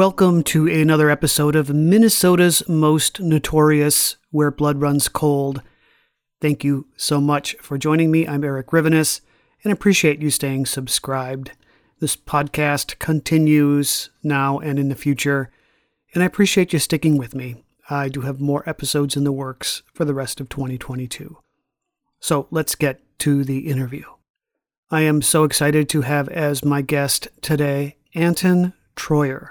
Welcome to another episode of Minnesota's Most Notorious Where Blood Runs Cold. Thank you so much for joining me. I'm Eric Rivenes and I appreciate you staying subscribed. This podcast continues now and in the future, and I appreciate you sticking with me. I do have more episodes in the works for the rest of 2022. So let's get to the interview. I am so excited to have as my guest today Anton Treuer.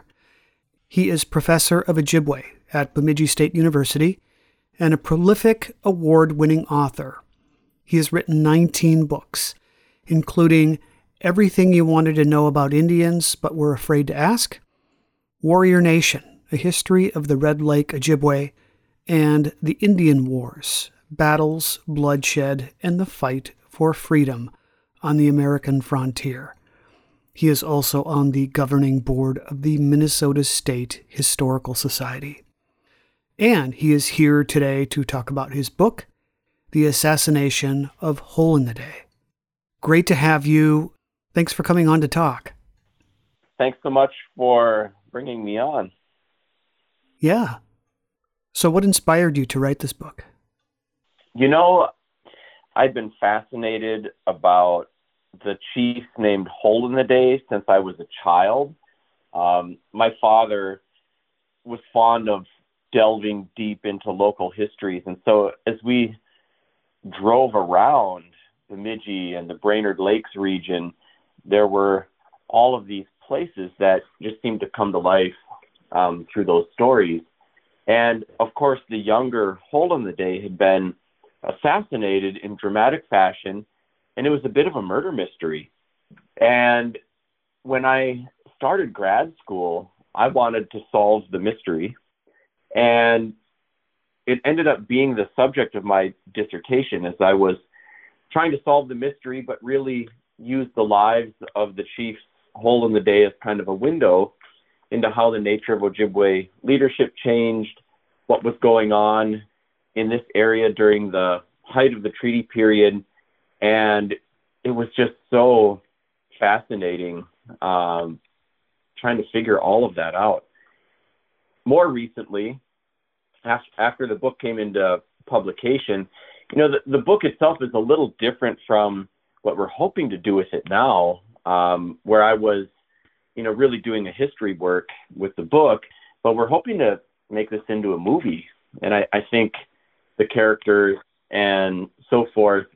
He is professor of Ojibwe at Bemidji State University and a prolific award winning author. He has written 19 books, including Everything You Wanted to Know About Indians But Were Afraid to Ask, Warrior Nation, A History of the Red Lake Ojibwe, and The Indian Wars Battles, Bloodshed, and the Fight for Freedom on the American Frontier. He is also on the governing board of the Minnesota State Historical Society. And he is here today to talk about his book, The Assassination of Hole in the Day. Great to have you. Thanks for coming on to talk. Thanks so much for bringing me on. Yeah. So, what inspired you to write this book? You know, I've been fascinated about the chief named Hole in the Day since I was a child. Um, my father was fond of delving deep into local histories, and so as we drove around Bemidji and the Brainerd Lakes region, there were all of these places that just seemed to come to life um, through those stories. And of course, the younger Hole in the Day had been assassinated in dramatic fashion and it was a bit of a murder mystery. And when I started grad school, I wanted to solve the mystery, and it ended up being the subject of my dissertation as I was trying to solve the mystery, but really use the lives of the chiefs hole in the day as kind of a window into how the nature of Ojibwe leadership changed, what was going on in this area during the height of the treaty period, and it was just so fascinating um, trying to figure all of that out. More recently, after the book came into publication, you know, the, the book itself is a little different from what we're hoping to do with it now, um, where I was, you know, really doing a history work with the book, but we're hoping to make this into a movie. And I, I think the characters and so forth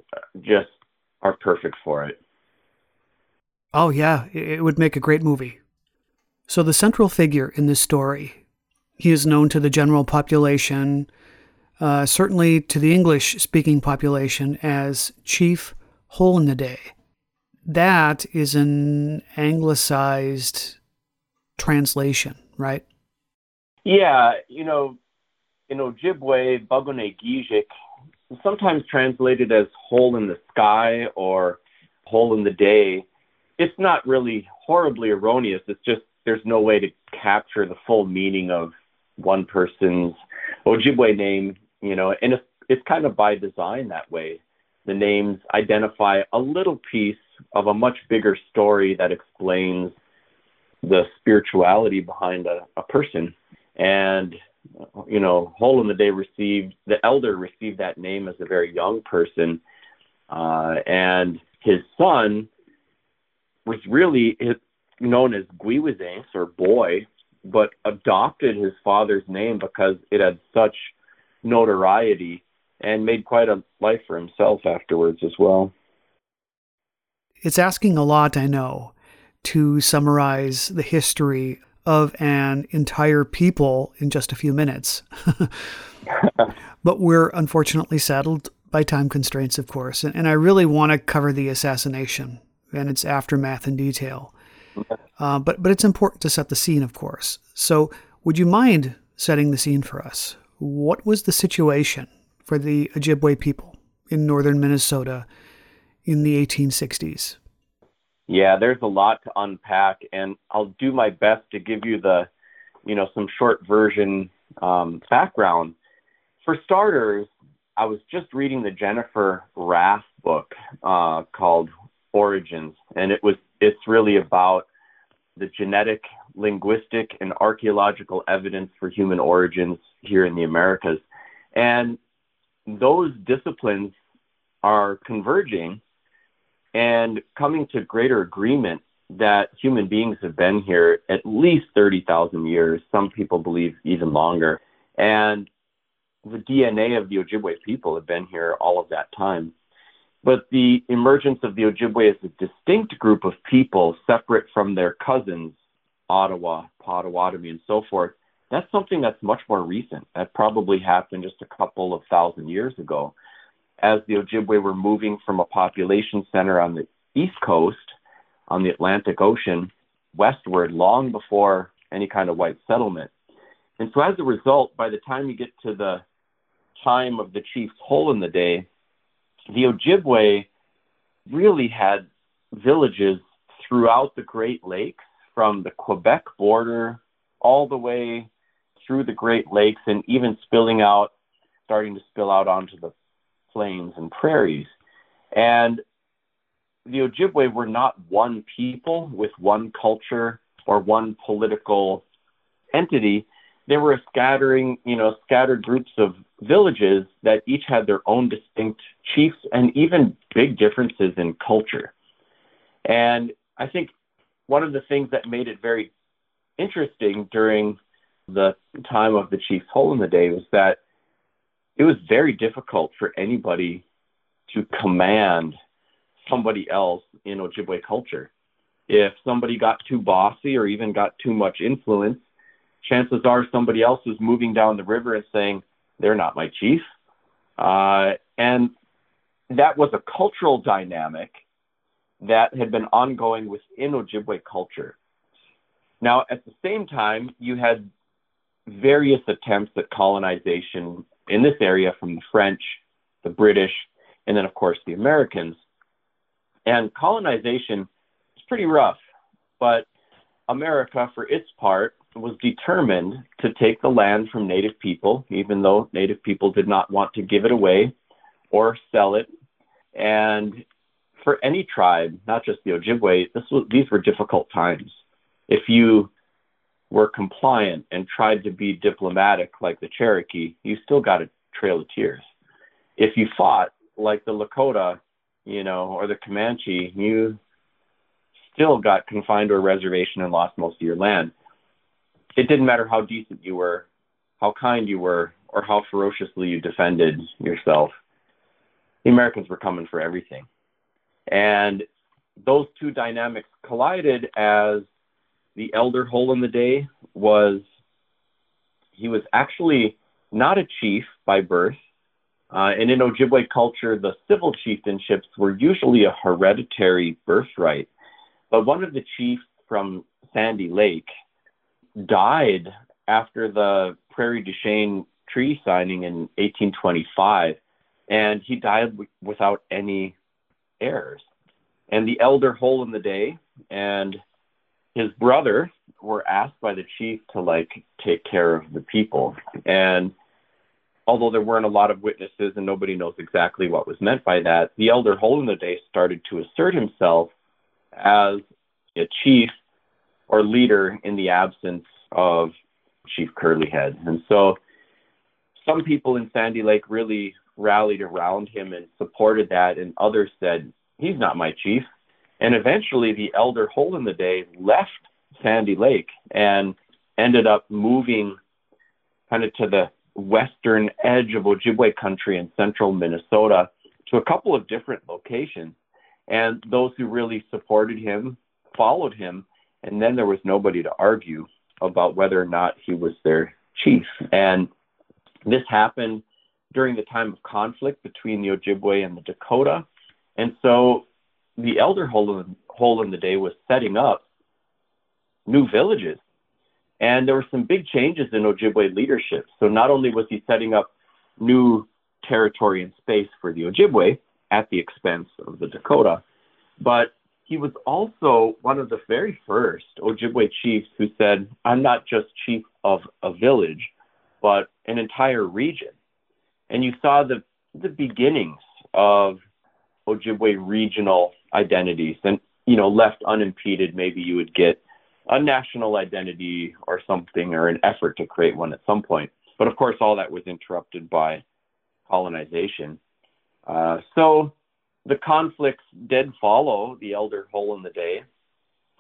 just are perfect for it. Oh, yeah, it would make a great movie. So, the central figure in this story, he is known to the general population, uh, certainly to the English speaking population, as Chief Hole in the Day. That is an anglicized translation, right? Yeah, you know, in Ojibwe, Bagone Gijik sometimes translated as hole in the sky or hole in the day. It's not really horribly erroneous. It's just there's no way to capture the full meaning of one person's Ojibwe name, you know, and it's, it's kind of by design that way. The names identify a little piece of a much bigger story that explains the spirituality behind a, a person. And you know, Hole in the Day received the elder received that name as a very young person, uh, and his son was really known as Gwiiwizens or boy, but adopted his father's name because it had such notoriety and made quite a life for himself afterwards as well. It's asking a lot, I know, to summarize the history of an entire people in just a few minutes. but we're unfortunately saddled by time constraints, of course. And, and, I really want to cover the assassination and its aftermath in detail. Uh, but, but it's important to set the scene, of course. So, would you mind setting the scene for us? What was the situation for the Ojibwe people in northern Minnesota in the 1860s? Yeah, there's a lot to unpack, and I'll do my best to give you the, you know, some short version um, background. For starters, I was just reading the Jennifer Raff book uh, called Origins, and it was it's really about the genetic linguistic, and archaeological evidence for human origins here in the Americas. And those disciplines are converging and coming to greater agreement that human beings have been here at least 30,000 years. Some people believe even longer. And the DNA of the Ojibwe people have been here all of that time. But the emergence of the Ojibwe as a distinct group of people separate from their cousins, Ottawa, Potawatomi, and so forth, that's something that's much more recent. That probably happened just a couple of thousand years ago. As the Ojibwe were moving from a population center on the east coast, on the Atlantic Ocean, westward, long before any kind of white settlement. And so as a result, by the time you get to the time of the chief's hole in the day, the Ojibwe really had villages throughout the Great Lakes, from the Quebec border all the way through the Great Lakes and even spilling out, starting to spill out onto the plains and prairies. And the Ojibwe were not one people with one culture or one political entity they were a scattering, you know, scattered groups of villages that each had their own distinct chiefs and even big differences in culture. And I think one of the things that made it very interesting during the time of the chief's hole in the day was that it was very difficult for anybody to command somebody else in Ojibwe culture. If somebody got too bossy or even got too much influence, chances are somebody else is moving down the river and saying, they're not my chief. Uh, and that was a cultural dynamic that had been ongoing within Ojibwe culture. Now, at the same time, you had various attempts at colonization in this area from the French, the British, and then, of course, the Americans. And colonization is pretty rough, but America, for its part, was determined to take the land from Native people, even though Native people did not want to give it away or sell it. And for any tribe, not just the Ojibwe, this was, these were difficult times. If you were compliant and tried to be diplomatic like the Cherokee, you still got a trail of tears. If you fought like the Lakota, you know, or the Comanche, you still got confined to a reservation and lost most of your land it didn't matter how decent you were, how kind you were, or how ferociously you defended yourself. The Americans were coming for everything. And those two dynamics collided as the elder hole in the day was he was actually not a chief by birth. Uh, and in Ojibwe culture, the civil chieftainships were usually a hereditary birthright. But one of the chiefs from Sandy Lake died after the Prairie du Chien treaty signing in 1825, and he died w- without any heirs. And the elder Hole in the Day and his brother were asked by the chief to like take care of the people. And although there weren't a lot of witnesses and nobody knows exactly what was meant by that, the elder Hole in the Day started to assert himself as a chief or leader in the absence of Chief Curlyhead. And so some people in Sandy Lake really rallied around him and supported that, and others said, He's not my chief. And eventually, the elder Hole in the Day left Sandy Lake and ended up moving kind of to the western edge of Ojibwe country in central Minnesota to a couple of different locations. And those who really supported him followed him and then there was nobody to argue about whether or not he was their chief. And this happened during the time of conflict between the Ojibwe and the Dakota. And so the elder hole in, the day was setting up new villages. And there were some big changes in Ojibwe leadership. So not only was he setting up new territory and space for the Ojibwe at the expense of the Dakota, but he was also one of the very first Ojibwe chiefs who said, I'm not just chief of a village, but an entire region. And you saw the, the beginnings of Ojibwe regional identities. And, you know, left unimpeded, maybe you would get a national identity or something or an effort to create one at some point. But of course, all that was interrupted by colonization. Uh, so the conflicts did follow the elder Hole in the Day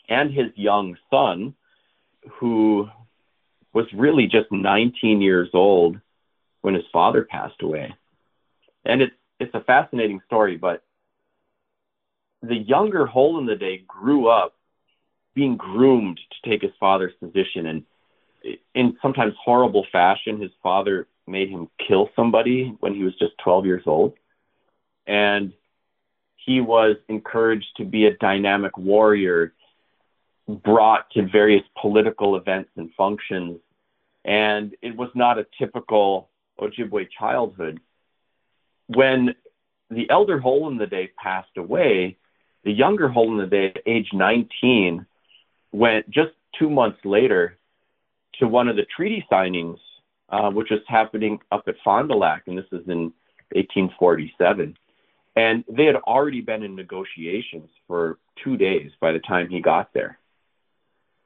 and his young son, who was really just 19 years old when his father passed away. And it's it's a fascinating story, but the younger Hole in the Day grew up being groomed to take his father's position and in sometimes horrible fashion his father made him kill somebody when he was just 12 years old. And he was encouraged to be a dynamic warrior brought to various political events and functions. And it was not a typical Ojibwe childhood. When the elder hole in the day passed away the younger day at age 19 went just two months later to one of the treaty signings, uh, which was happening up at Fond du Lac, and this is in 1847. And they had already been in negotiations for two days by the time he got there.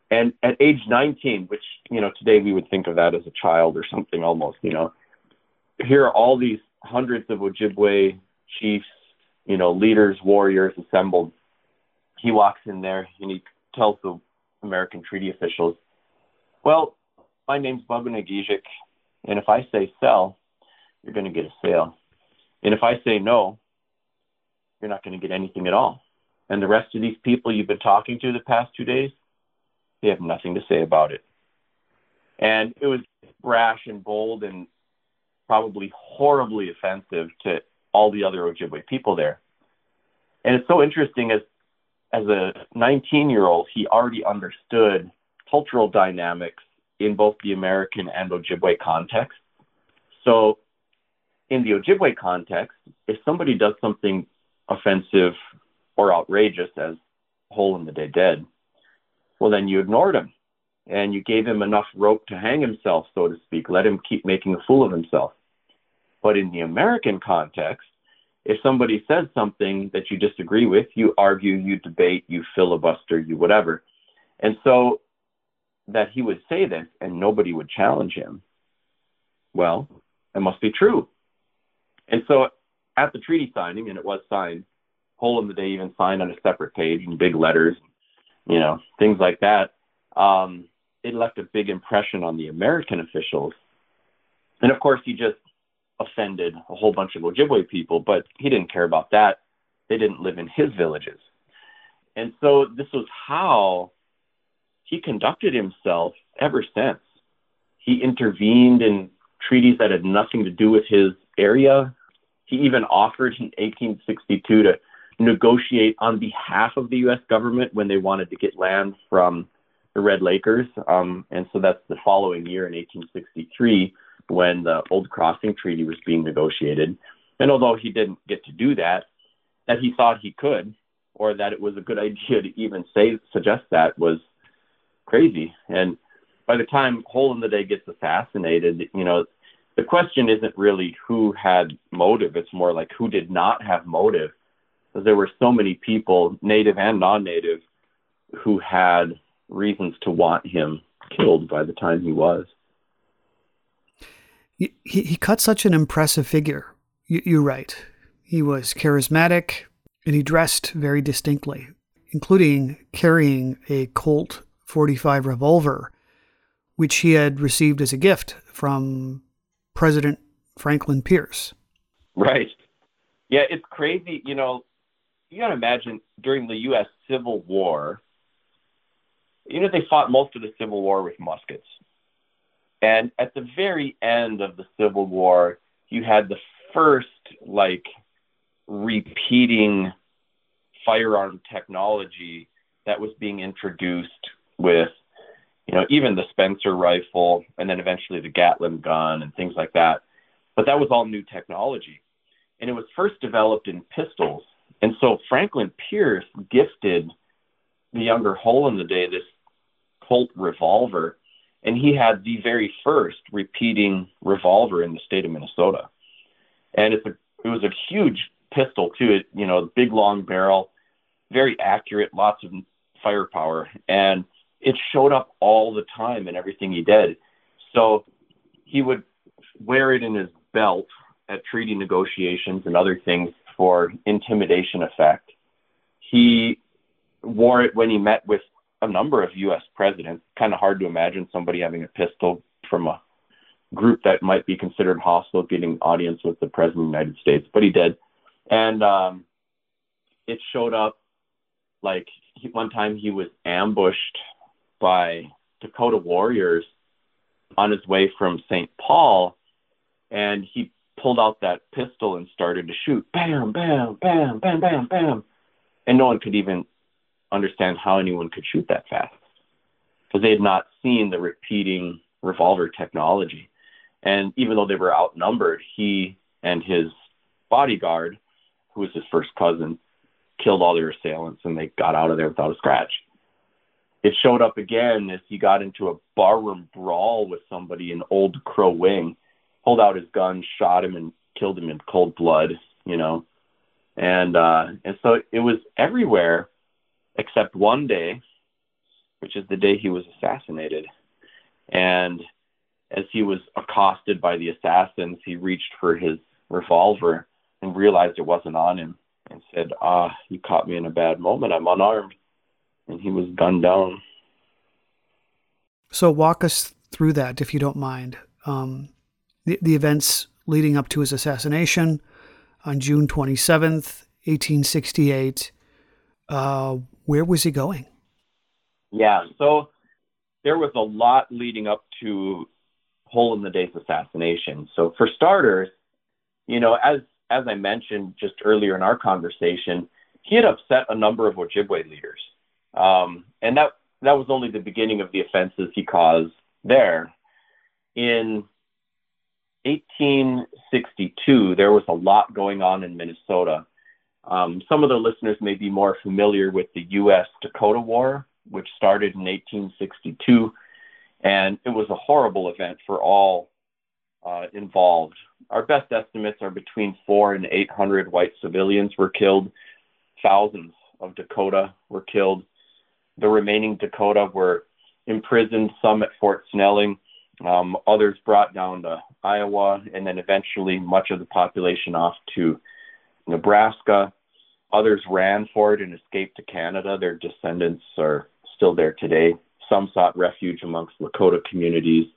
And at age 19, which, you know, today we would think of that as a child or something almost, you know, here are all these hundreds of Ojibwe chiefs, you know, leaders, warriors assembled. He walks in there and he tells the American treaty officials, well, my name's Bubba Nagijic, and if I say sell, you're going to get a sale. And if I say no, you're not going to get anything at all. And the rest of these people you've been talking to the past two days, they have nothing to say about it. And it was brash and bold and probably horribly offensive to all the other Ojibwe people there. And it's so interesting as as a 19 year old, he already understood cultural dynamics in both the American and Ojibwe context. So, in the Ojibwe context, if somebody does something offensive or outrageous, as Hole in the Day did, well, then you ignored him and you gave him enough rope to hang himself, so to speak, let him keep making a fool of himself. But in the American context, if somebody says something that you disagree with, you argue, you debate, you filibuster, you whatever. And so that he would say this and nobody would challenge him, well, it must be true. And so at the treaty signing, and it was signed, Hole in the Day even signed on a separate page in big letters, you know, things like that. Um, it left a big impression on the American officials. And of course, he just offended a whole bunch of Ojibwe people, but he didn't care about that. They didn't live in his villages. And so this was how he conducted himself ever since. He intervened in treaties that had nothing to do with his area. He even offered in 1862 to negotiate on behalf of the U.S. government when they wanted to get land from the Red Lakers. Um, and so that's the following year in 1863 when the Old Crossing Treaty was being negotiated. And although he didn't get to do that, that he thought he could, or that it was a good idea to even say suggest that was crazy. And by the time Hole in the Day gets assassinated, you know, the question isn't really who had motive. It's more like who did not have motive, because there were so many people, native and non-native, who had reasons to want him killed by the time he was. He, he cut such an impressive figure. You, you're right. He was charismatic and he dressed very distinctly, including carrying a Colt 45 revolver, which he had received as a gift from President Franklin Pierce. Right. Yeah, it's crazy. You know, you got to imagine during the U.S. Civil War, you know, they fought most of the Civil War with muskets. And at the very end of the Civil War, you had the first like repeating firearm technology that was being introduced with you know even the Spencer rifle and then eventually the Gatling gun and things like that. But that was all new technology. And it was first developed in pistols. And so Franklin Pierce gifted the younger Hole in the Day this Colt revolver and he had the very first repeating revolver in the state of Minnesota. And it's a it was a huge pistol too. It you know big long barrel, very accurate, lots of firepower, and it showed up all the time in everything he did. So he would wear it in his belt at treaty negotiations and other things for intimidation effect. He wore it when he met with a number of U.S. presidents. Kind of hard to imagine somebody having a pistol from a group that might be considered hostile getting audience with the president of the United States, but he did. And um, it showed up like he, one time he was ambushed by Dakota warriors on his way from St. Paul, and he pulled out that pistol and started to shoot. Bam, bam, bam, bam, bam, bam. And no one could even understand how anyone could shoot that fast because they had not seen the repeating revolver technology. And even though they were outnumbered, he and his bodyguard, who was his first cousin, killed all their assailants and they got out of there without a scratch. It showed up again as he got into a barroom brawl with somebody in Old Crow Wing, pulled out his gun, shot him, and killed him in cold blood, you know. And uh, and so it was everywhere except one day, which is the day he was assassinated. And as he was accosted by the assassins, he reached for his revolver and realized it wasn't on him and said, Ah, you caught me in a bad moment. I'm unarmed. And he was gunned down. So, walk us through that, if you don't mind. Um, the, the events leading up to his assassination on June 27th, 1868. Uh, where was he going? Yeah, so there was a lot leading up to Hole in the Day's assassination. So for starters, you know, as as I mentioned just earlier in our conversation, he had upset a number of Ojibwe leaders, um, and that that was only the beginning of the offenses he caused there. In 1862, there was a lot going on in Minnesota. Um, some of the listeners may be more familiar with the U.S. Dakota War, which started in 1862 and it was a horrible event for all uh, involved. Our best estimates are between four and 800 white civilians were killed. Thousands of Dakota were killed. The remaining Dakota were imprisoned, some at Fort Snelling, um, others brought down to Iowa, and then eventually much of the population off to Nebraska. Others ran for it and escaped to Canada. Their descendants are still there today. Some sought refuge amongst Lakota communities.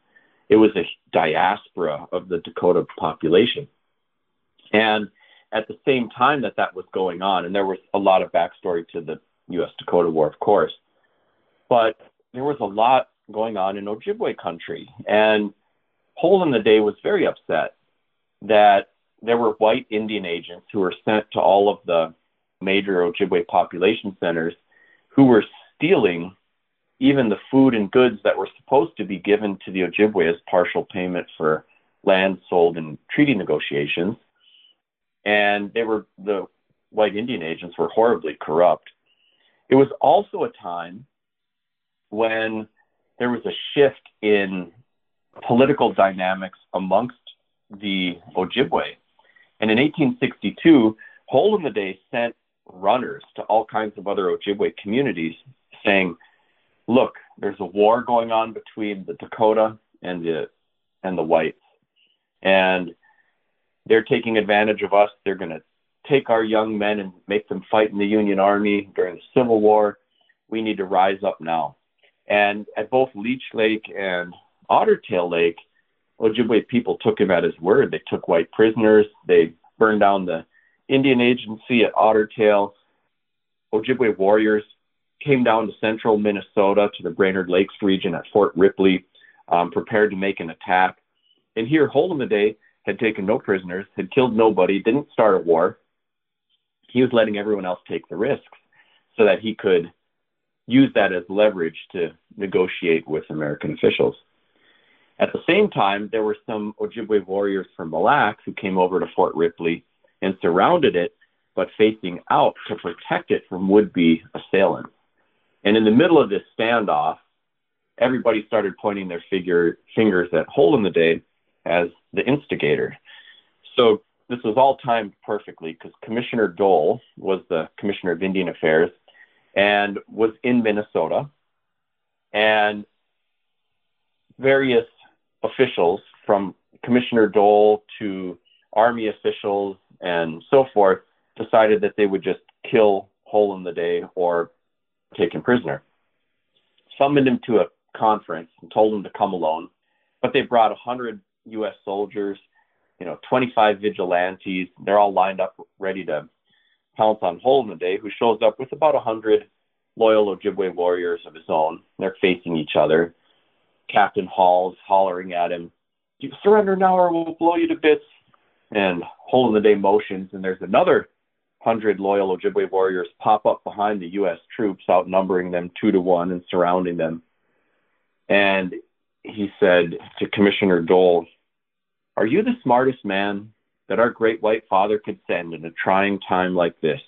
It was a diaspora of the Dakota population. And at the same time that that was going on, and there was a lot of backstory to the U.S. Dakota War, of course, but there was a lot going on in Ojibwe country. And Hole in the Day was very upset that there were white Indian agents who were sent to all of the major Ojibwe population centers who were stealing even the food and goods that were supposed to be given to the Ojibwe as partial payment for land sold in treaty negotiations. And they were the white Indian agents were horribly corrupt. It was also a time when there was a shift in political dynamics amongst the Ojibwe. And in 1862, Hole in the Day sent runners to all kinds of other Ojibwe communities saying, look, there's a war going on between the Dakota and the and the whites, and they're taking advantage of us. They're going to take our young men and make them fight in the Union Army during the Civil War. We need to rise up now. And at both Leech Lake and Ottertail Lake, Ojibwe people took him at his word. They took white prisoners. They burned down the Indian Agency at Ottertail. Ojibwe warriors came down to central Minnesota to the Brainerd Lakes region at Fort Ripley, um, prepared to make an attack. And here, Hole in the Day had taken no prisoners, had killed nobody, didn't start a war. He was letting everyone else take the risks so that he could use that as leverage to negotiate with American officials. At the same time, there were some Ojibwe warriors from Mille Lacs who came over to Fort Ripley and surrounded it, but facing out to protect it from would be assailants. And in the middle of this standoff, everybody started pointing their figure, fingers at Hole in the Day as the instigator. So this was all timed perfectly because Commissioner Dole was the Commissioner of Indian Affairs and was in Minnesota. And various officials, from Commissioner Dole to Army officials and so forth, decided that they would just kill Hole in the Day or take him prisoner. Summoned him to a conference and told him to come alone, but they brought 100 U.S. soldiers, you know, 25 vigilantes. They're all lined up ready to pounce on Hole in the Day, who shows up with about 100 loyal Ojibwe warriors of his own. They're facing each other. Captain Hall's hollering at him, you surrender now or we'll blow you to bits. And Hole in the Day motions, and there's another hundred loyal Ojibwe warriors pop up behind the U.S. troops, outnumbering them two to one and surrounding them. And he said to Commissioner Dole, Are you the smartest man that our great white father could send in a trying time like this?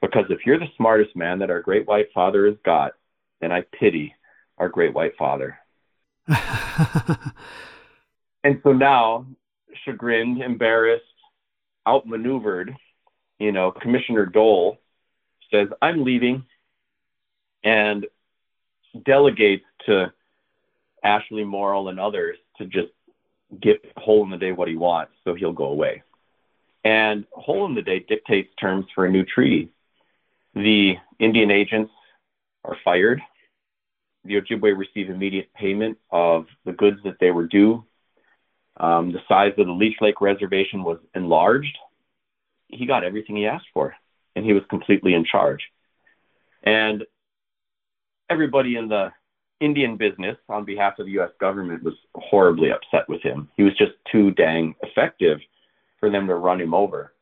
Because if you're the smartest man that our great white father has got, then I pity our great white father. and so now, chagrined, embarrassed, outmaneuvered, you know, Commissioner Dole says, I'm leaving and delegates to Ashley Morrill and others to just give Hole in the Day what he wants so he'll go away. And Hole in the Day dictates terms for a new treaty. The Indian agents are fired. The Ojibwe receive immediate payment of the goods that they were due. Um, the size of the Leech Lake Reservation was enlarged he got everything he asked for, and he was completely in charge. And everybody in the Indian business, on behalf of the U.S. government, was horribly upset with him. He was just too dang effective for them to run him over.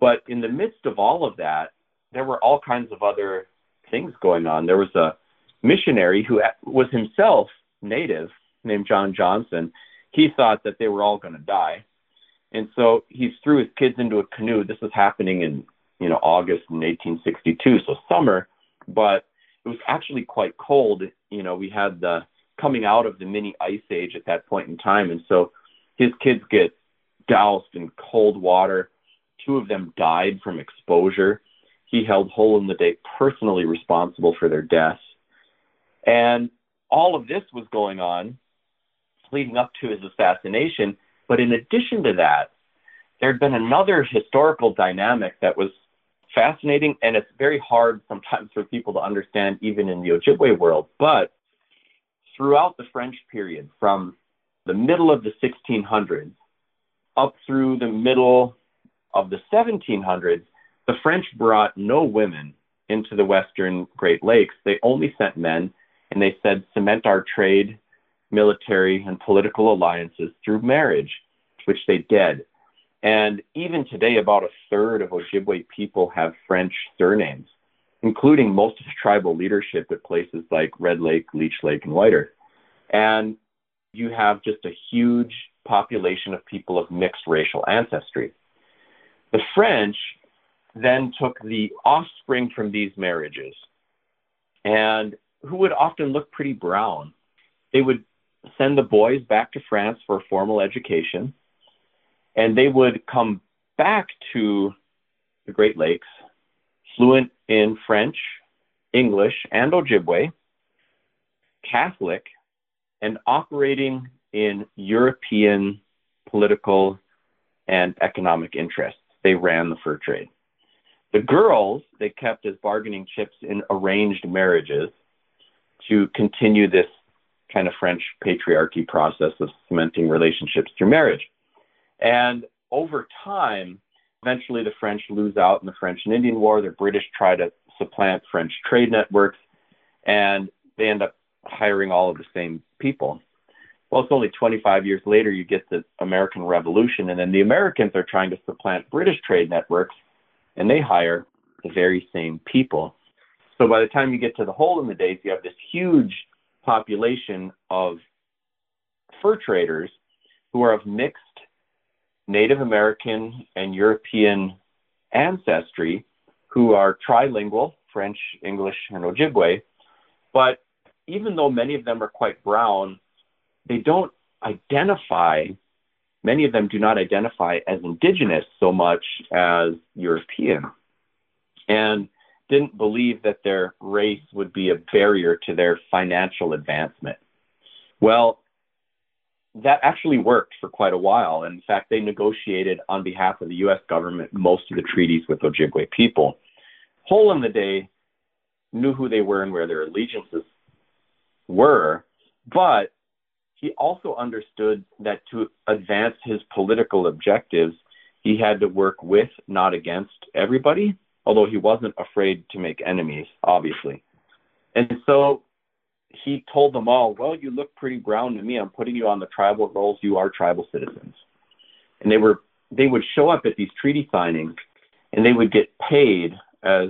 But in the midst of all of that, there were all kinds of other things going on. There was a missionary who was himself native named John Johnson. He thought that they were all going to die. And so he threw his kids into a canoe. This was happening in, you know, August in 1862, so summer, but it was actually quite cold. You know, we had the coming out of the mini ice age at that point in time. And so his kids get doused in cold water. Two of them died from exposure. He held Hole in the Day personally responsible for their deaths. And all of this was going on leading up to his assassination. But in addition to that, there had been another historical dynamic that was fascinating, and it's very hard sometimes for people to understand, even in the Ojibwe world. But throughout the French period, from the middle of the 1600s up through the middle of the 1700s, the French brought no women into the Western Great Lakes. They only sent men, and they said, cement our trade military, and political alliances through marriage, which they did. And even today, about a third of Ojibwe people have French surnames, including most of the tribal leadership at places like Red Lake, Leech Lake, and White Earth. And you have just a huge population of people of mixed racial ancestry. The French then took the offspring from these marriages and who would often look pretty brown. They would send the boys back to France for formal education, and they would come back to the Great Lakes fluent in French, English, and Ojibwe, Catholic, and operating in European political and economic interests. They ran the fur trade. The girls they kept as bargaining chips in arranged marriages to continue this kind of French patriarchy process of cementing relationships through marriage. And over time, eventually the French lose out in the French and Indian War. The British try to supplant French trade networks, and they end up hiring all of the same people. Well, it's only 25 years later you get the American Revolution, and then the Americans are trying to supplant British trade networks, and they hire the very same people. So by the time you get to the hole in the days, you have this huge population of fur traders who are of mixed Native American and European ancestry who are trilingual, French, English, and Ojibwe. But even though many of them are quite brown, they don't identify, many of them do not identify as indigenous so much as European. And didn't believe that their race would be a barrier to their financial advancement. Well, that actually worked for quite a while. In fact, they negotiated on behalf of the US government most of the treaties with Ojibwe people. Hole in the Day knew who they were and where their allegiances were, but he also understood that to advance his political objectives, he had to work with, not against everybody, although he wasn't afraid to make enemies, obviously. And so he told them all, Well, you look pretty brown to me. I'm putting you on the tribal rolls. You are tribal citizens. And they were they would show up at these treaty signings and they would get paid as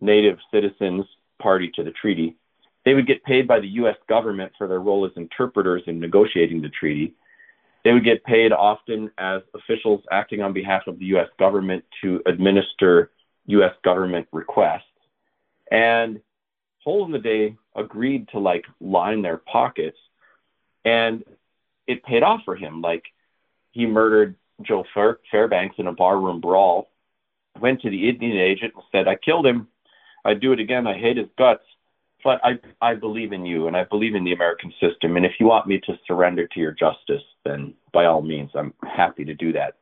native citizens party to the treaty. They would get paid by the US government for their role as interpreters in negotiating the treaty. They would get paid often as officials acting on behalf of the US government to administer US government requests. And Hole in the Day agreed to like line their pockets and it paid off for him. Like he murdered Joe Fair- Fairbanks in a barroom brawl, went to the Indian agent and said, I killed him. I'd do it again. I hate his guts, but I, I believe in you and I believe in the American system. And if you want me to surrender to your justice, then by all means, I'm happy to do that.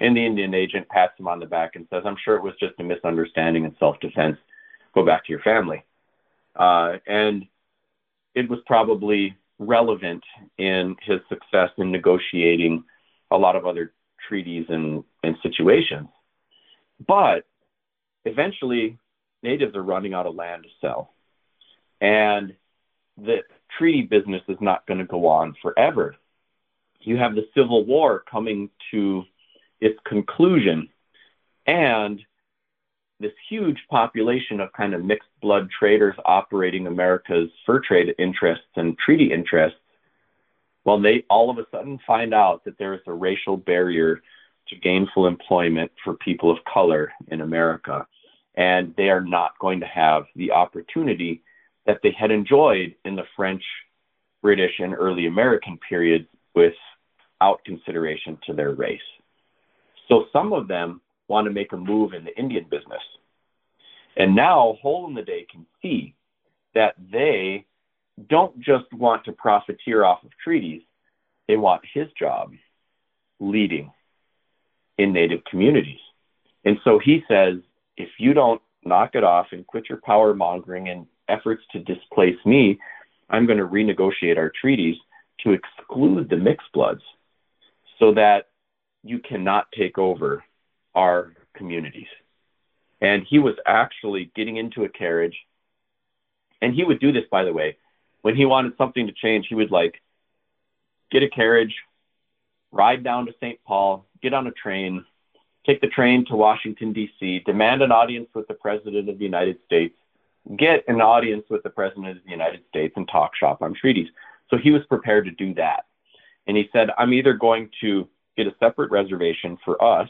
And the Indian agent pats him on the back and says, I'm sure it was just a misunderstanding and self defense. Go back to your family. Uh, and it was probably relevant in his success in negotiating a lot of other treaties and, and situations. But eventually, natives are running out of land to sell. And the treaty business is not going to go on forever. You have the Civil War coming to its conclusion, and this huge population of kind of mixed blood traders operating America's fur trade interests and treaty interests, well, they all of a sudden find out that there is a racial barrier to gainful employment for people of color in America. And they are not going to have the opportunity that they had enjoyed in the French, British, and early American periods without consideration to their race. So some of them want to make a move in the Indian business. And now Hole in the Day can see that they don't just want to profiteer off of treaties, they want his job leading in Native communities. And so he says, if you don't knock it off and quit your power mongering and efforts to displace me, I'm going to renegotiate our treaties to exclude the mixed bloods so that you cannot take over our communities. And he was actually getting into a carriage. And he would do this, by the way, when he wanted something to change, he would like get a carriage, ride down to St. Paul, get on a train, take the train to Washington, D.C., demand an audience with the President of the United States, get an audience with the President of the United States, and talk shop on treaties. So he was prepared to do that. And he said, I'm either going to get a separate reservation for us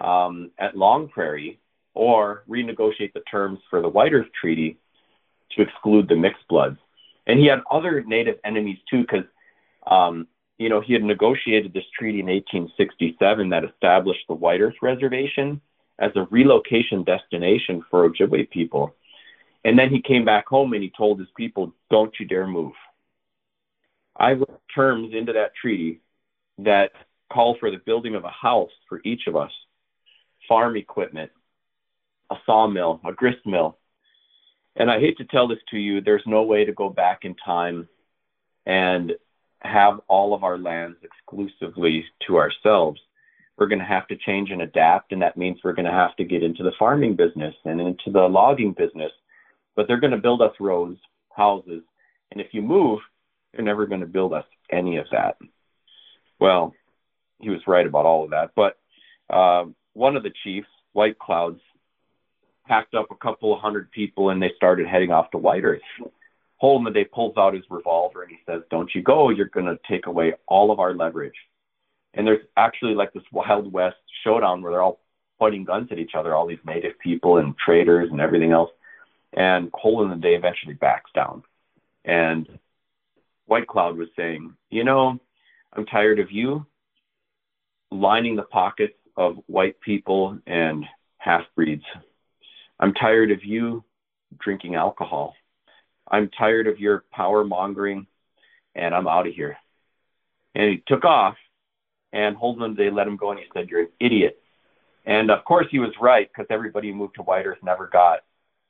um, at Long Prairie or renegotiate the terms for the White Earth Treaty to exclude the mixed bloods. And he had other native enemies too, because um, you know he had negotiated this treaty in 1867 that established the White Earth Reservation as a relocation destination for Ojibwe people. And then he came back home and he told his people, "Don't you dare move." I wrote terms into that treaty that call for the building of a house for each of us, farm equipment, a sawmill, a grist mill. And I hate to tell this to you, there's no way to go back in time and have all of our lands exclusively to ourselves. We're going to have to change and adapt, and that means we're going to have to get into the farming business and into the logging business. But they're going to build us roads, houses, and if you move, they're never going to build us any of that. Well, he was right about all of that. But uh, one of the chiefs, White Clouds, packed up a couple of hundred people and they started heading off to White Earth. Hole in the Day pulls out his revolver and he says, Don't you go, you're going to take away all of our leverage. And there's actually like this Wild West showdown where they're all pointing guns at each other, all these native people and traders and everything else. And Hole in the Day eventually backs down. And White Cloud was saying, You know, I'm tired of you lining the pockets of white people and half breeds I'm tired of you drinking alcohol. I'm tired of your power mongering and I'm out of here. And he took off and Holden, they let him go and he said, You're an idiot. And of course he was right because everybody who moved to White Earth never got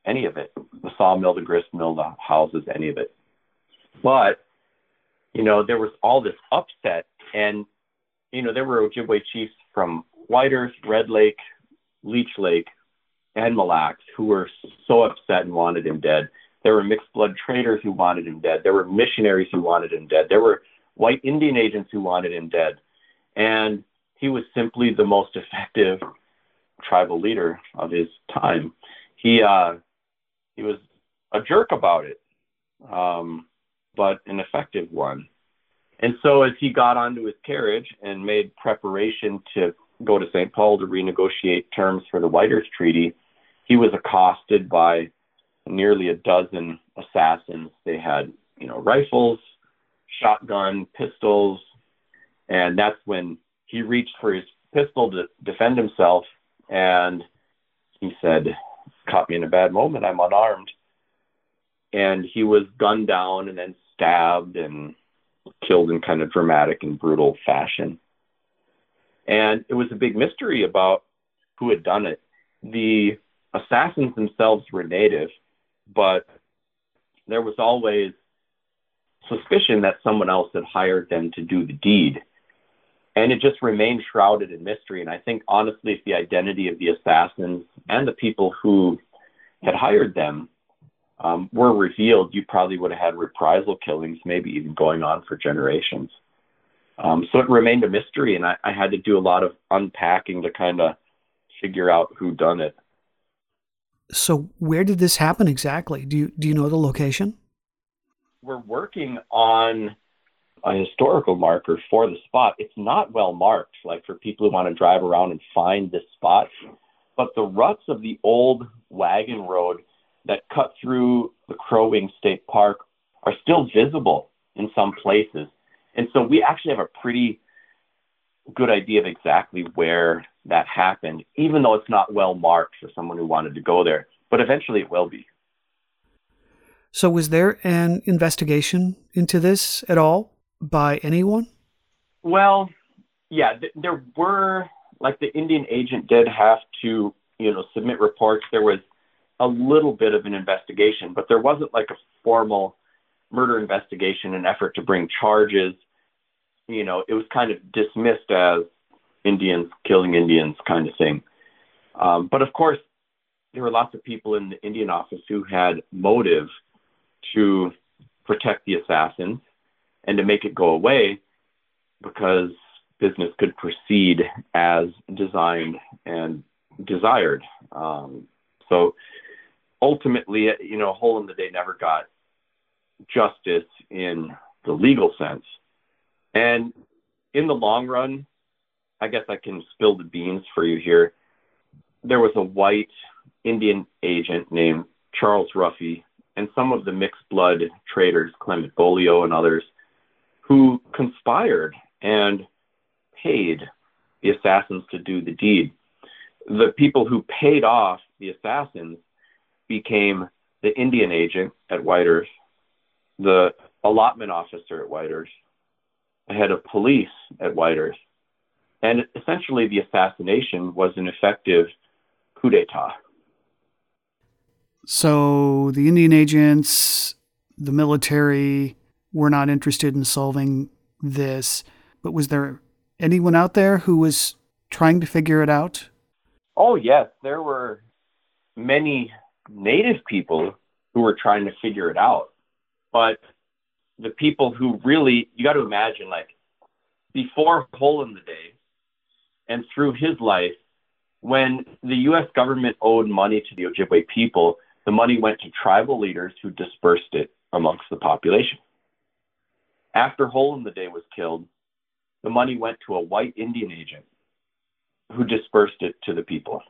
any of it the sawmill, the grist mill, the houses, any of it. But, you know, there was all this upset. And, you know, there were Ojibwe chiefs from White Earth, Red Lake, Leech Lake, and Mille Lacs who were so upset and wanted him dead. There were mixed blood traders who wanted him dead. There were missionaries who wanted him dead. There were white Indian agents who wanted him dead. And he was simply the most effective tribal leader of his time. He uh, he was a jerk about it, um, but an effective one. And so as he got onto his carriage and made preparation to go to St. Paul to renegotiate terms for the White Earth Treaty, he was accosted by nearly a dozen assassins. They had, you know, rifles, shotgun, pistols, and that's when he reached for his pistol to defend himself and he said, Caught me in a bad moment, I'm unarmed. And he was gunned down and then stabbed and killed in kind of dramatic and brutal fashion. And it was a big mystery about who had done it. The assassins themselves were native, but there was always suspicion that someone else had hired them to do the deed. And it just remained shrouded in mystery. And I think, honestly, if the identity of the assassins and the people who had hired them um, were revealed, you probably would have had reprisal killings, maybe even going on for generations. Um, so it remained a mystery, and I, I had to do a lot of unpacking to kind of figure out who done it. So where did this happen exactly? Do you do you know the location? We're working on a historical marker for the spot. It's not well marked, like for people who want to drive around and find this spot. But the ruts of the old wagon road that cut through the Crow Wing State Park are still visible in some places. And so we actually have a pretty good idea of exactly where that happened, even though it's not well marked for someone who wanted to go there. But eventually it will be. So, was there an investigation into this at all by anyone? Well, yeah, th- there were, like, the Indian agent did have to, you know, submit reports. There was a little bit of an investigation, but there wasn't like a formal murder investigation, and effort to bring charges. You know, it was kind of dismissed as Indians killing Indians kind of thing. Um, but of course, there were lots of people in the Indian office who had motive to protect the assassins and to make it go away because business could proceed as designed and desired. Um, so ultimately, you know, Hole in the Day never got justice in the legal sense. And in the long run, I guess I can spill the beans for you here. There was a white Indian agent named Charles Ruffee and some of the mixed blood traders, Clement Beaulieu and others, who conspired and paid the assassins to do the deed. The people who paid off the assassins became the Indian agent at White Earth, the allotment officer at White Earth, the head of police at White Earth. And essentially, the assassination was an effective coup d'etat. So the Indian agents, the military, were not interested in solving this. But was there anyone out there who was trying to figure it out? Oh, yes. There were many native people who were trying to figure it out. But the people who really, you got to imagine, like, before Hole in the Day and through his life, when the U.S. government owed money to the Ojibwe people, the money went to tribal leaders who dispersed it amongst the population. After Hole in the Day was killed, the money went to a white Indian agent who dispersed it to the people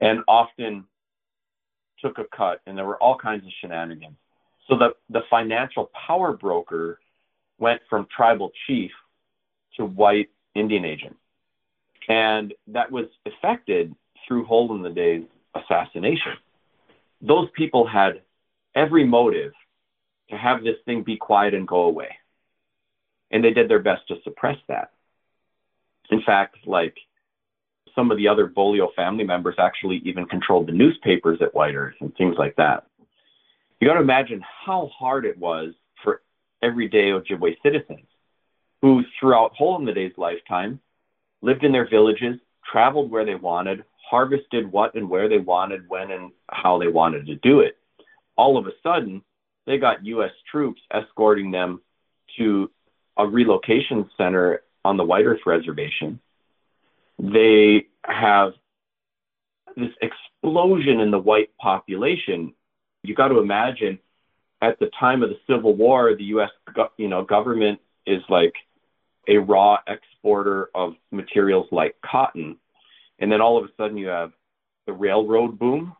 and often took a cut, and there were all kinds of shenanigans. So the, the financial power broker went from tribal chief to white Indian agent. And that was effected through Hole in the Day's assassination. Those people had every motive to have this thing be quiet and go away. And they did their best to suppress that. In fact, like some of the other Beaulieu family members actually even controlled the newspapers at White Earth and things like that. You got to imagine how hard it was for everyday Ojibwe citizens who, throughout Hole in the Day's lifetime, lived in their villages, traveled where they wanted, harvested what and where they wanted, when and how they wanted to do it. All of a sudden, they got U.S. troops escorting them to a relocation center on the White Earth Reservation. They have this explosion in the white population. You got to imagine at the time of the Civil War, the U.S. you know government is like a raw exporter of materials like cotton, and then all of a sudden you have the railroad boom,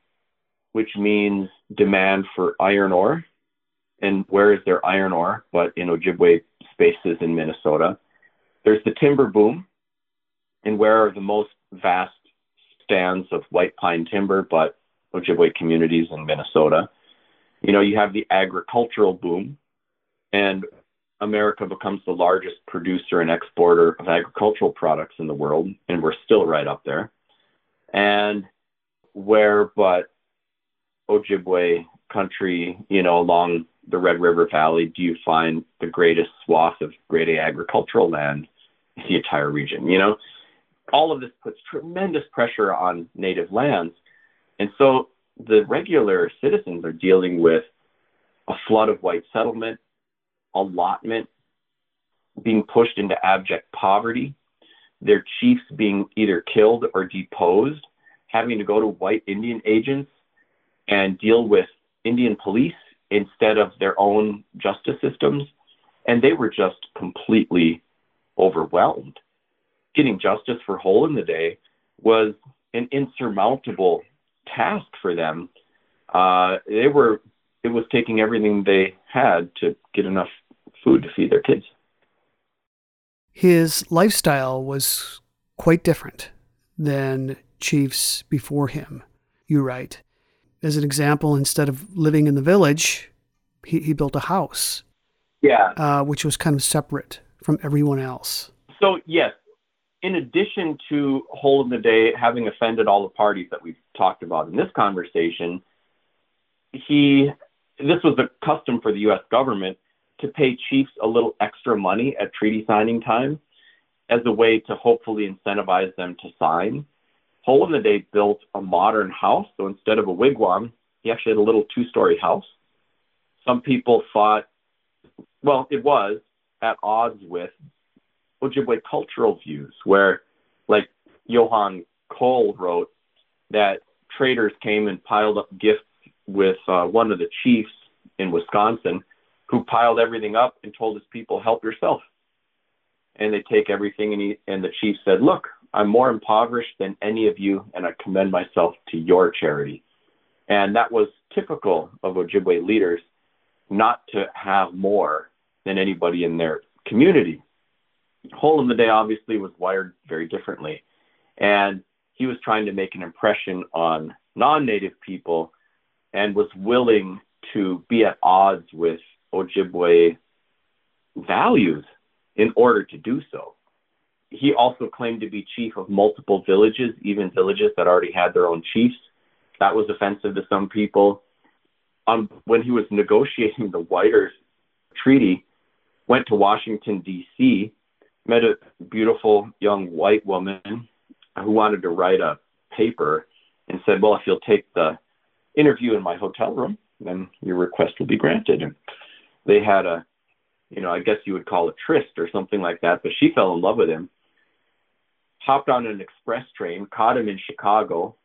which means demand for iron ore. And where is there iron ore but in Ojibwe spaces in Minnesota? There's the timber boom, and where are the most vast stands of white pine timber but Ojibwe communities in Minnesota? You know, you have the agricultural boom, and America becomes the largest producer and exporter of agricultural products in the world, and we're still right up there. And where but Ojibwe country, you know, along the Red River Valley, do you find the greatest swath of grade A agricultural land in the entire region? You know, all of this puts tremendous pressure on native lands. And so the regular citizens are dealing with a flood of white settlement, allotment, being pushed into abject poverty, their chiefs being either killed or deposed, having to go to white Indian agents and deal with Indian police instead of their own justice systems. And they were just completely overwhelmed. Getting justice for Hole in the Day was an insurmountable task for them. Uh, they were, it was taking everything they had to get enough food to feed their kids. His lifestyle was quite different than chiefs before him, you write. As an example, instead of living in the village, he, he built a house. Yeah. Uh, which was kind of separate from everyone else. So, yes, in addition to Hole in the Day having offended all the parties that we've talked about in this conversation, he this was a custom for the U.S. government to pay chiefs a little extra money at treaty signing time as a way to hopefully incentivize them to sign. Hole in the Day built a modern house. So instead of a wigwam, he actually had a little two story house. Some people thought, well, it was at odds with Ojibwe cultural views, where, like Johann Kohl wrote, that traders came and piled up gifts with uh, one of the chiefs in Wisconsin who piled everything up and told his people, help yourself. And they take everything, and, he, and the chief said, look, I'm more impoverished than any of you, and I commend myself to your charity. And that was typical of Ojibwe leaders not to have more than anybody in their community. Hole of the Day obviously was wired very differently. And he was trying to make an impression on non native people and was willing to be at odds with Ojibwe values in order to do so he also claimed to be chief of multiple villages, even villages that already had their own chiefs. That was offensive to some people. Um, when he was negotiating the White Earth Treaty, went to Washington D.C., met a beautiful young white woman who wanted to write a paper, and said, "Well, if you'll take the interview in my hotel room, then your request will be granted." And they had a, you know, I guess you would call it tryst or something like that. But she fell in love with him hopped on an express train, caught him in Chicago.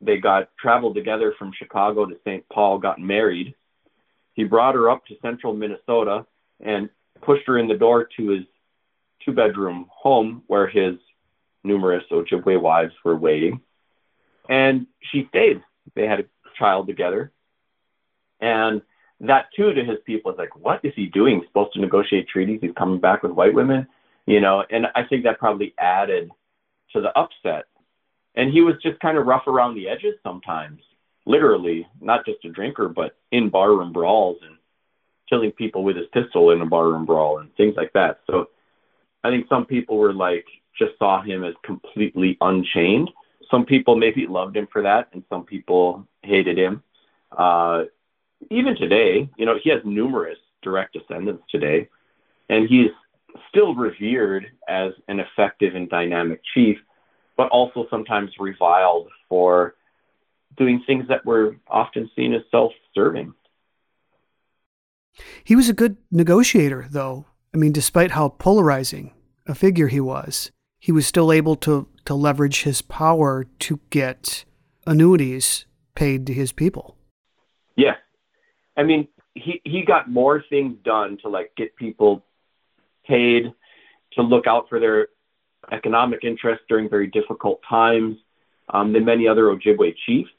They got traveled together from Chicago to St. Paul, got married. He brought her up to central Minnesota and pushed her in the door to his two bedroom home where his numerous Ojibwe wives were waiting. And she stayed. They had a child together. And that too to his people is like, what is he doing? He's supposed to negotiate treaties. He's coming back with white women, you know. And I think that probably added to the upset And he was just kind of rough around the edges sometimes, literally, not just a drinker, but in barroom brawls and killing people with his pistol in a barroom brawl and things like that. So I think some people were like, just saw him as completely unchained. Some people maybe loved him for that, and some people hated him. Uh, even today, you know, he has numerous direct descendants today, and he's still revered as an effective and dynamic chief, but also sometimes reviled for doing things that were often seen as self serving. He was a good negotiator, though. I mean, despite how polarizing a figure he was, he was still able to, to leverage his power to get annuities paid to his people. Yeah. I mean, he, he got more things done to like get people paid to look out for their economic interests during very difficult times um, than many other Ojibwe chiefs.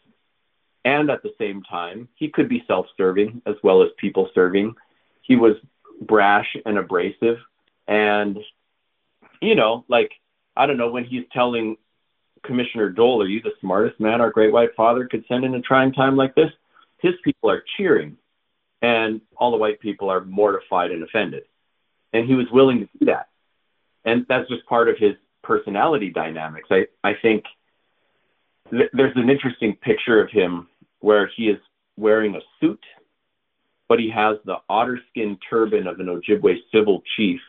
And at the same time, he could be self serving as well as people serving. He was brash and abrasive. And, you know, like, I don't know, when he's telling Commissioner Dole, are you the smartest man our great white father could send in a trying time like this? His people are cheering, and all the white people are mortified and offended and he was willing to do that. And that's just part of his personality dynamics. I, I think th- there's an interesting picture of him where he is wearing a suit, but he has the otter skin turban of an Ojibwe civil chief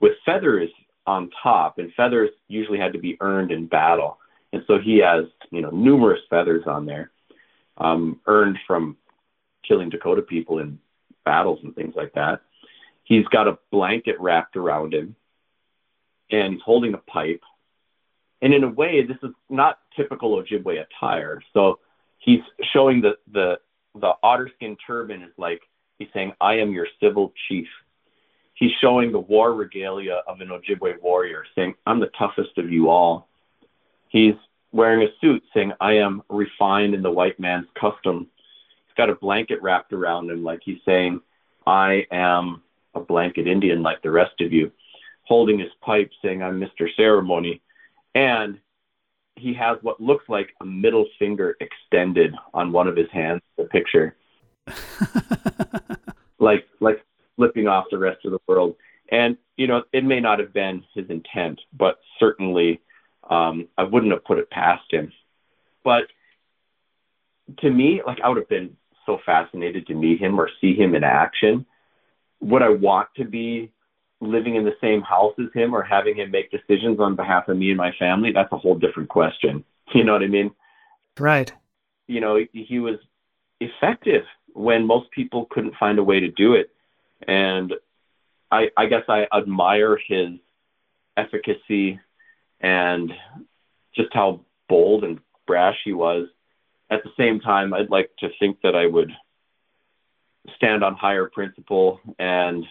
with feathers on top, and feathers usually had to be earned in battle. And so he has, you know, numerous feathers on there, um, earned from killing Dakota people in battles and things like that. He's got a blanket wrapped around him and he's holding a pipe. And in a way, this is not typical Ojibwe attire. So he's showing the, the, the otter skin turban is like he's saying, I am your civil chief. He's showing the war regalia of an Ojibwe warrior, saying, I'm the toughest of you all. He's wearing a suit saying, I am refined in the white man's custom. He's got a blanket wrapped around him, like he's saying, I am a blanket Indian like the rest of you, holding his pipe saying, I'm Mr. Ceremony. And he has what looks like a middle finger extended on one of his hands, the picture. like like flipping off the rest of the world. And, you know, it may not have been his intent, but certainly um, I wouldn't have put it past him. But to me, like I would have been so fascinated to meet him or see him in action would I want to be living in the same house as him or having him make decisions on behalf of me and my family? That's a whole different question. You know what I mean? Right. You know, he was effective when most people couldn't find a way to do it. And I, I guess I admire his efficacy and just how bold and brash he was. At the same time, I'd like to think that I would stand on higher principle and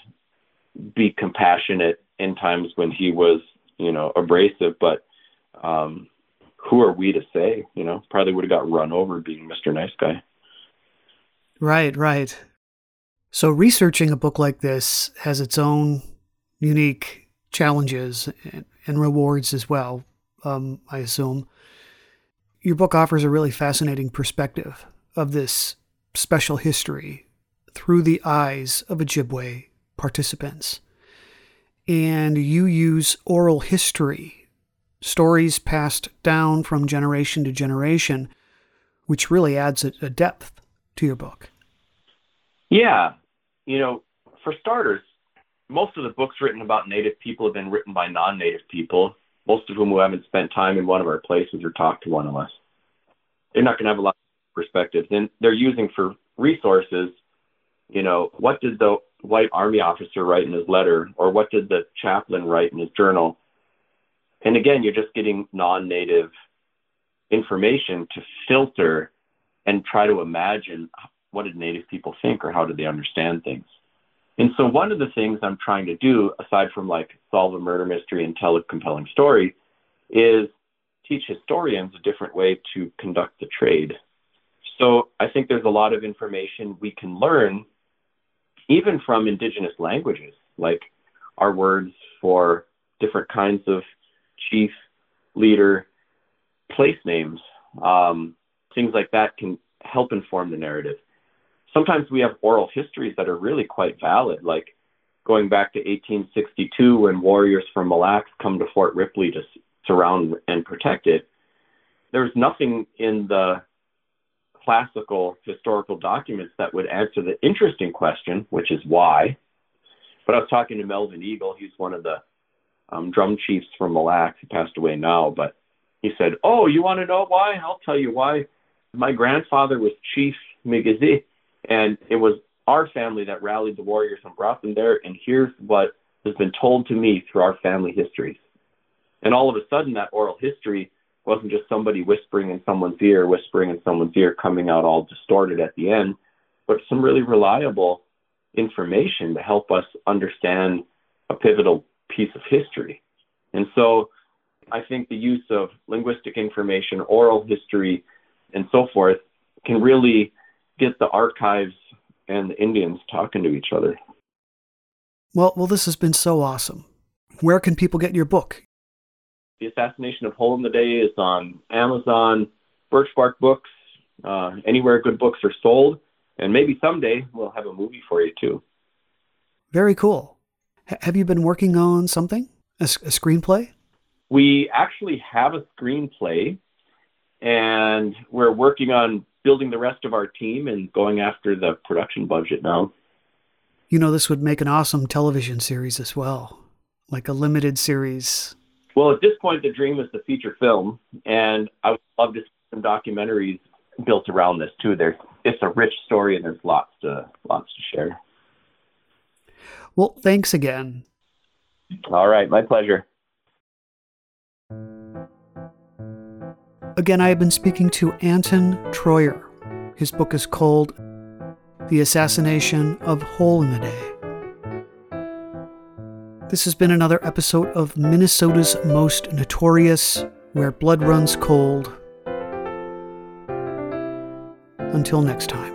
be compassionate in times when he was, you know, abrasive. But um, who are we to say? You know, probably would have got run over being Mr. Nice Guy. Right, right. So researching a book like this has its own unique challenges and rewards as well. Um, I assume your book offers a really fascinating perspective of this special history through the eyes of Ojibwe participants. And you use oral history, stories passed down from generation to generation, which really adds a, a depth to your book. Yeah. You know, for starters, most of the books written about Native people have been written by non Native people, most of whom who haven't spent time in one of our places or talked to one of us. They're not going to have a lot of perspectives. And they're using for resources you know, what did the white army officer write in his letter, or what did the chaplain write in his journal? And again, you're just getting non native information to filter and try to imagine what did native people think or how did they understand things. And so one of the things I'm trying to do, aside from like solve a murder mystery and tell a compelling story, is teach historians a different way to conduct the trade. So I think there's a lot of information we can learn even from indigenous languages, like our words for different kinds of chief, leader, place names, um, things like that can help inform the narrative. Sometimes we have oral histories that are really quite valid, like going back to 1862 when warriors from Mille Lacs come to Fort Ripley to surround and protect it. There's nothing in the classical historical documents that would answer the interesting question, which is why. But I was talking to Melvin Eagle. He's one of the um, drum chiefs from Mille Lacs. He passed away now, but he said, "Oh, you want to know why? I'll tell you why. My grandfather was Chief Migizi, and it was our family that rallied the warriors and brought them there. And here's what has been told to me through our family histories. And all of a sudden, that oral history wasn't just somebody whispering in someone's ear, whispering in someone's ear, coming out all distorted at the end, but some really reliable information to help us understand a pivotal piece of history. And so I think the use of linguistic information, oral history, and so forth can really get the archives and the Indians talking to each other. Well, well, this has been so awesome. Where can people get your book? The Assassination of Hole in the Day is on Amazon, Birchbark Books, uh, anywhere good books are sold, and maybe someday we'll have a movie for you too. Very cool. H- have you been working on something? A, a screenplay? We actually have a screenplay, and we're working on building the rest of our team and going after the production budget now. You know, this would make an awesome television series as well, like a limited series. Well, at this point, the dream is the feature film, and I would love to see some documentaries built around this too. There's it's a rich story, and there's lots to lots to share. Well, thanks again. All right, my pleasure. Again, I have been speaking to Anton Treuer. His book is called The Assassination of Hole in the Day. This has been another episode of Minnesota's Most Notorious, Where Blood Runs Cold. Until next time.